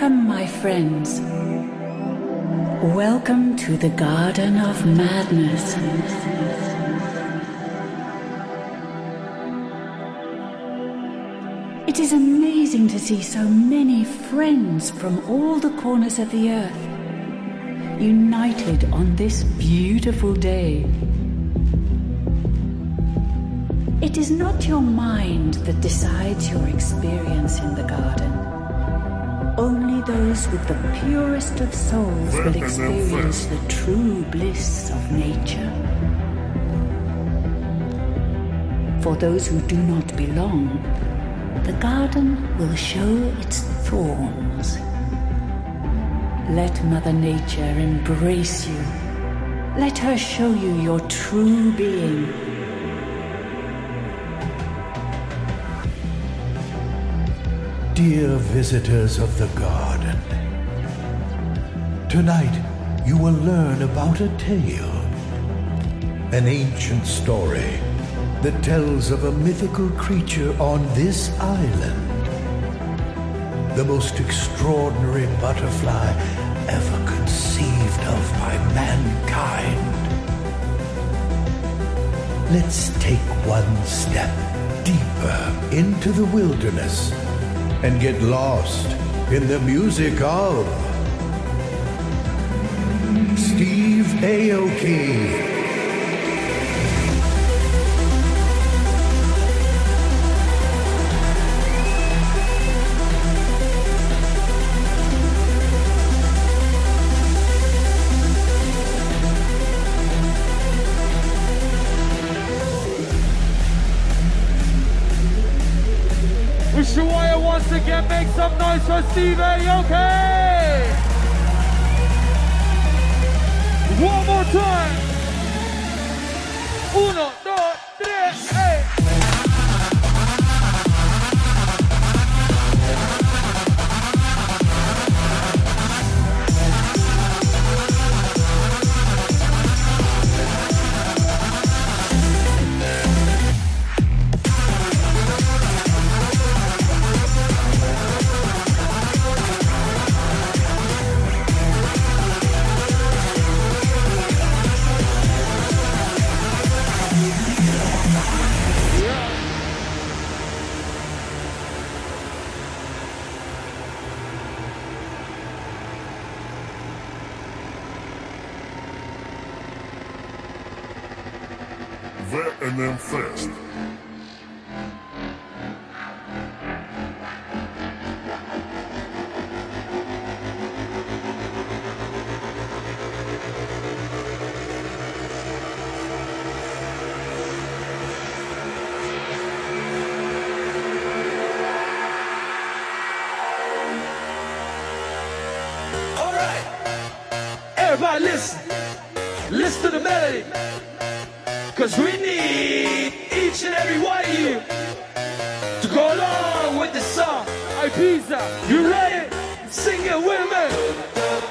Welcome, my friends. Welcome to the Garden of Madness. It is amazing to see so many friends from all the corners of the earth united on this beautiful day. It is not your mind that decides your experience in the garden. Only those with the purest of souls will experience the true bliss of nature. For those who do not belong, the garden will show its thorns. Let Mother Nature embrace you. Let her show you your true being. Dear visitors of the garden, tonight you will learn about a tale, an ancient story that tells of a mythical creature on this island, the most extraordinary butterfly ever conceived of by mankind. Let's take one step deeper into the wilderness and get lost in the music of Steve Aoki. Ushuaia once again make some noise for Steve Aoki! One more time! Uno, All right. Everybody listen. Listen to the melody. Cause we need each and every one of you to go along with the song. Ibiza! You ready? Sing it with me.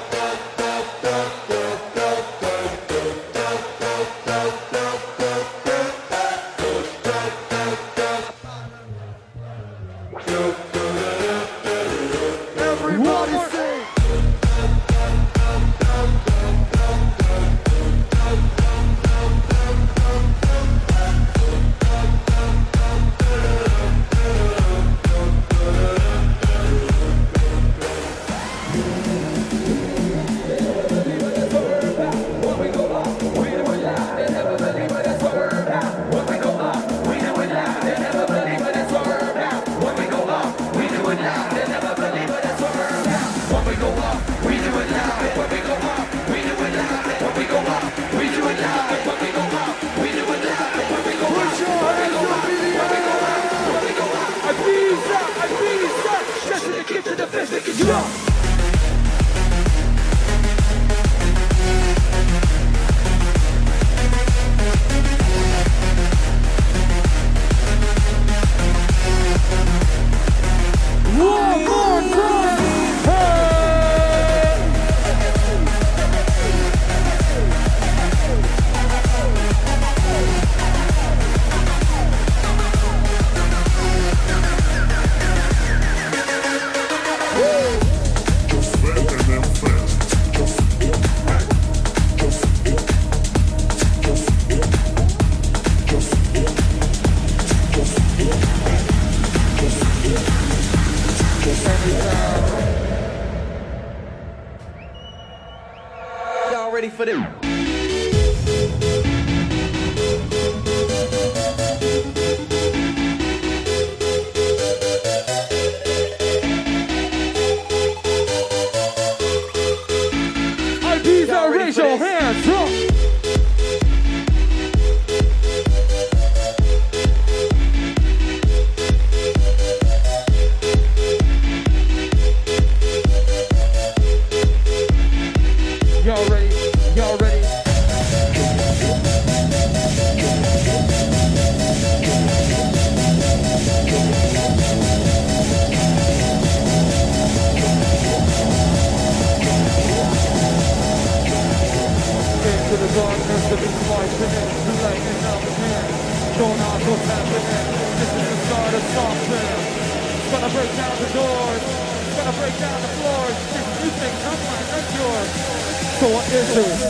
for them. Raise your hands Please.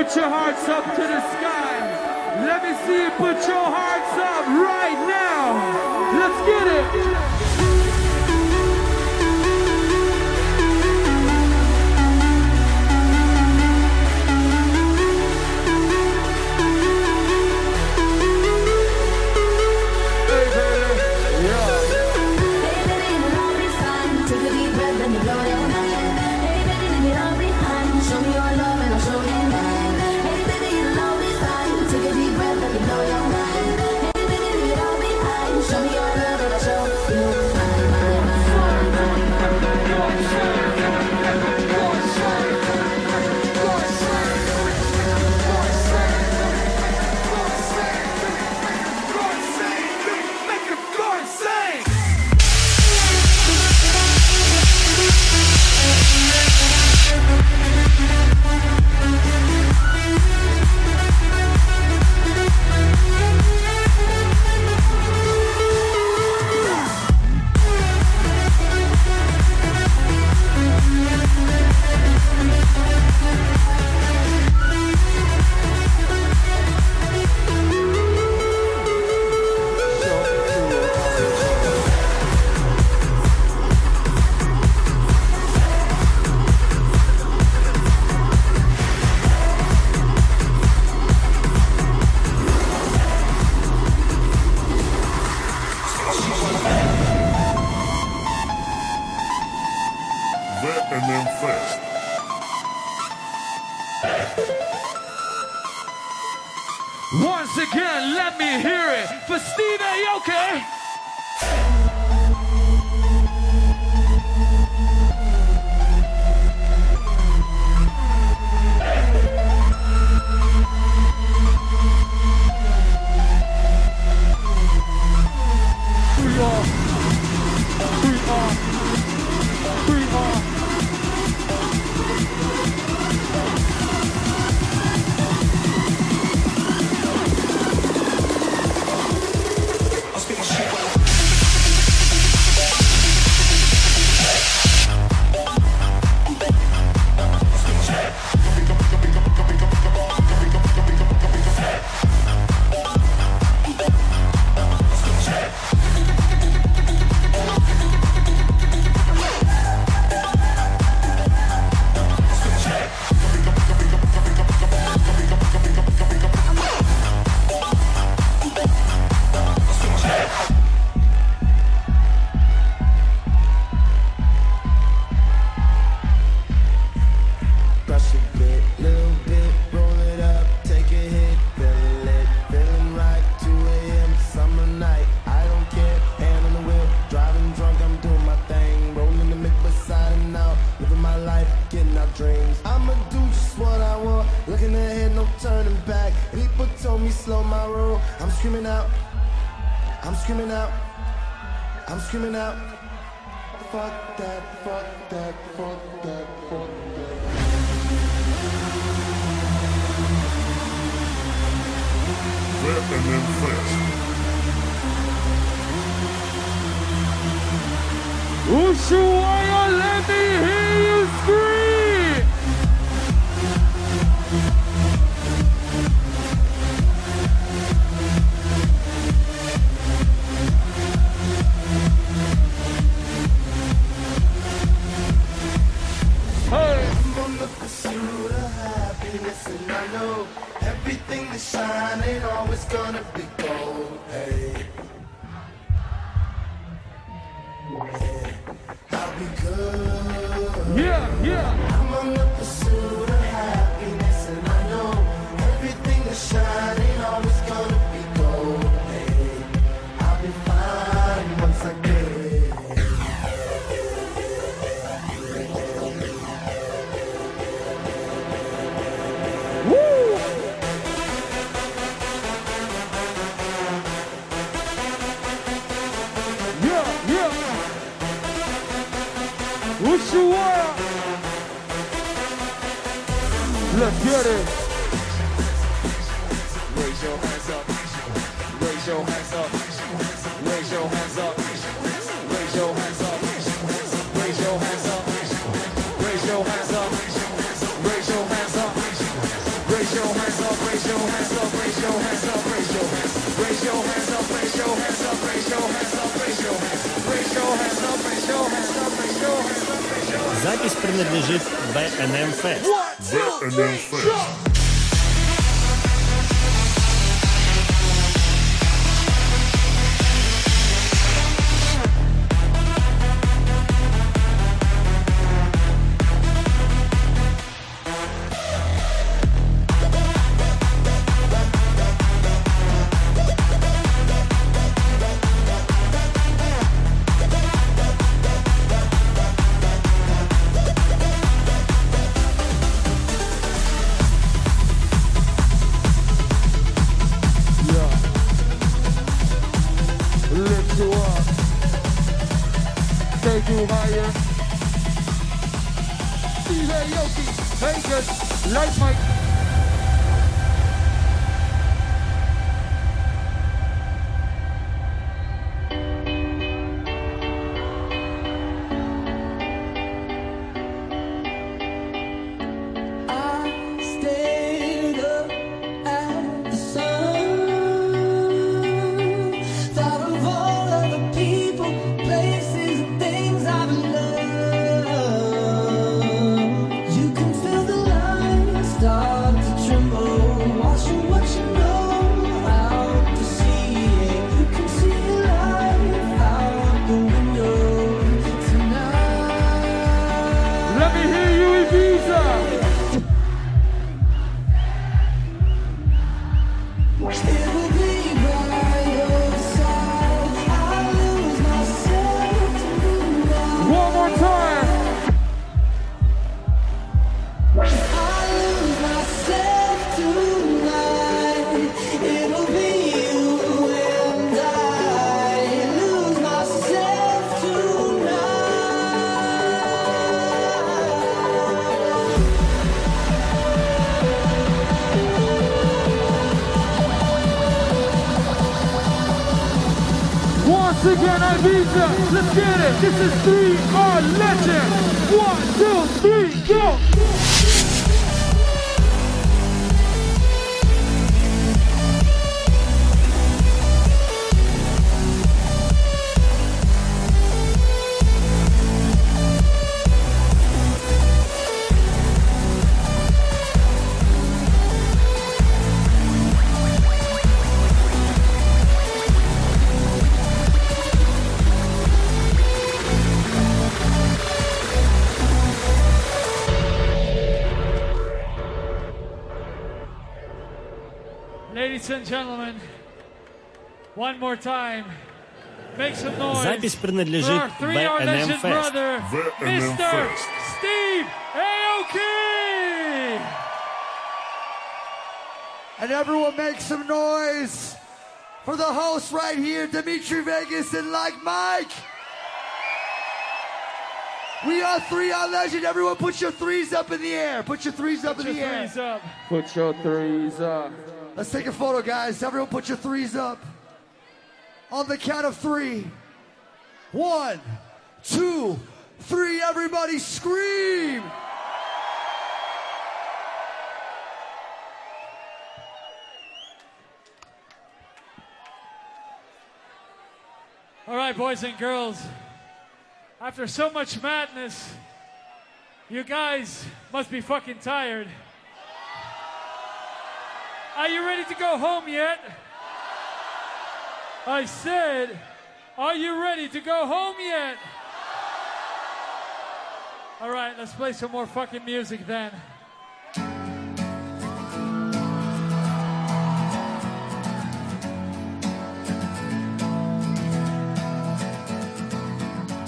Put your hearts up to the sky. Let me see you put your hearts up right now. Let's get it. Yeah. slow my roll. I'm screaming out. I'm screaming out. I'm screaming out. Fuck that, fuck that, fuck that, fuck that. Rap and then fast. Ushuaia, let me hear you scream! hands up, Запись принадлежит BNM Fest. What? BNM Fest. Life Let's get One more time. Make some noise. Запись принадлежит VNM Fest. VNM Fest. Steve Aoki! And everyone make some noise for the host right here, Dimitri Vegas and Like Mike. We are three on legend. Everyone put your threes up in the air. Put your threes up put in the air. Up. Put your threes up. Let's take a photo, guys. Everyone put your threes up on the count of three. One, two, three. Everybody scream. All right, boys and girls. After so much madness, you guys must be fucking tired. Are you ready to go home yet? I said, are you ready to go home yet? All right, let's play some more fucking music then.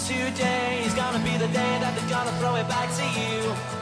Today is gonna be the day that they're gonna throw it back to you.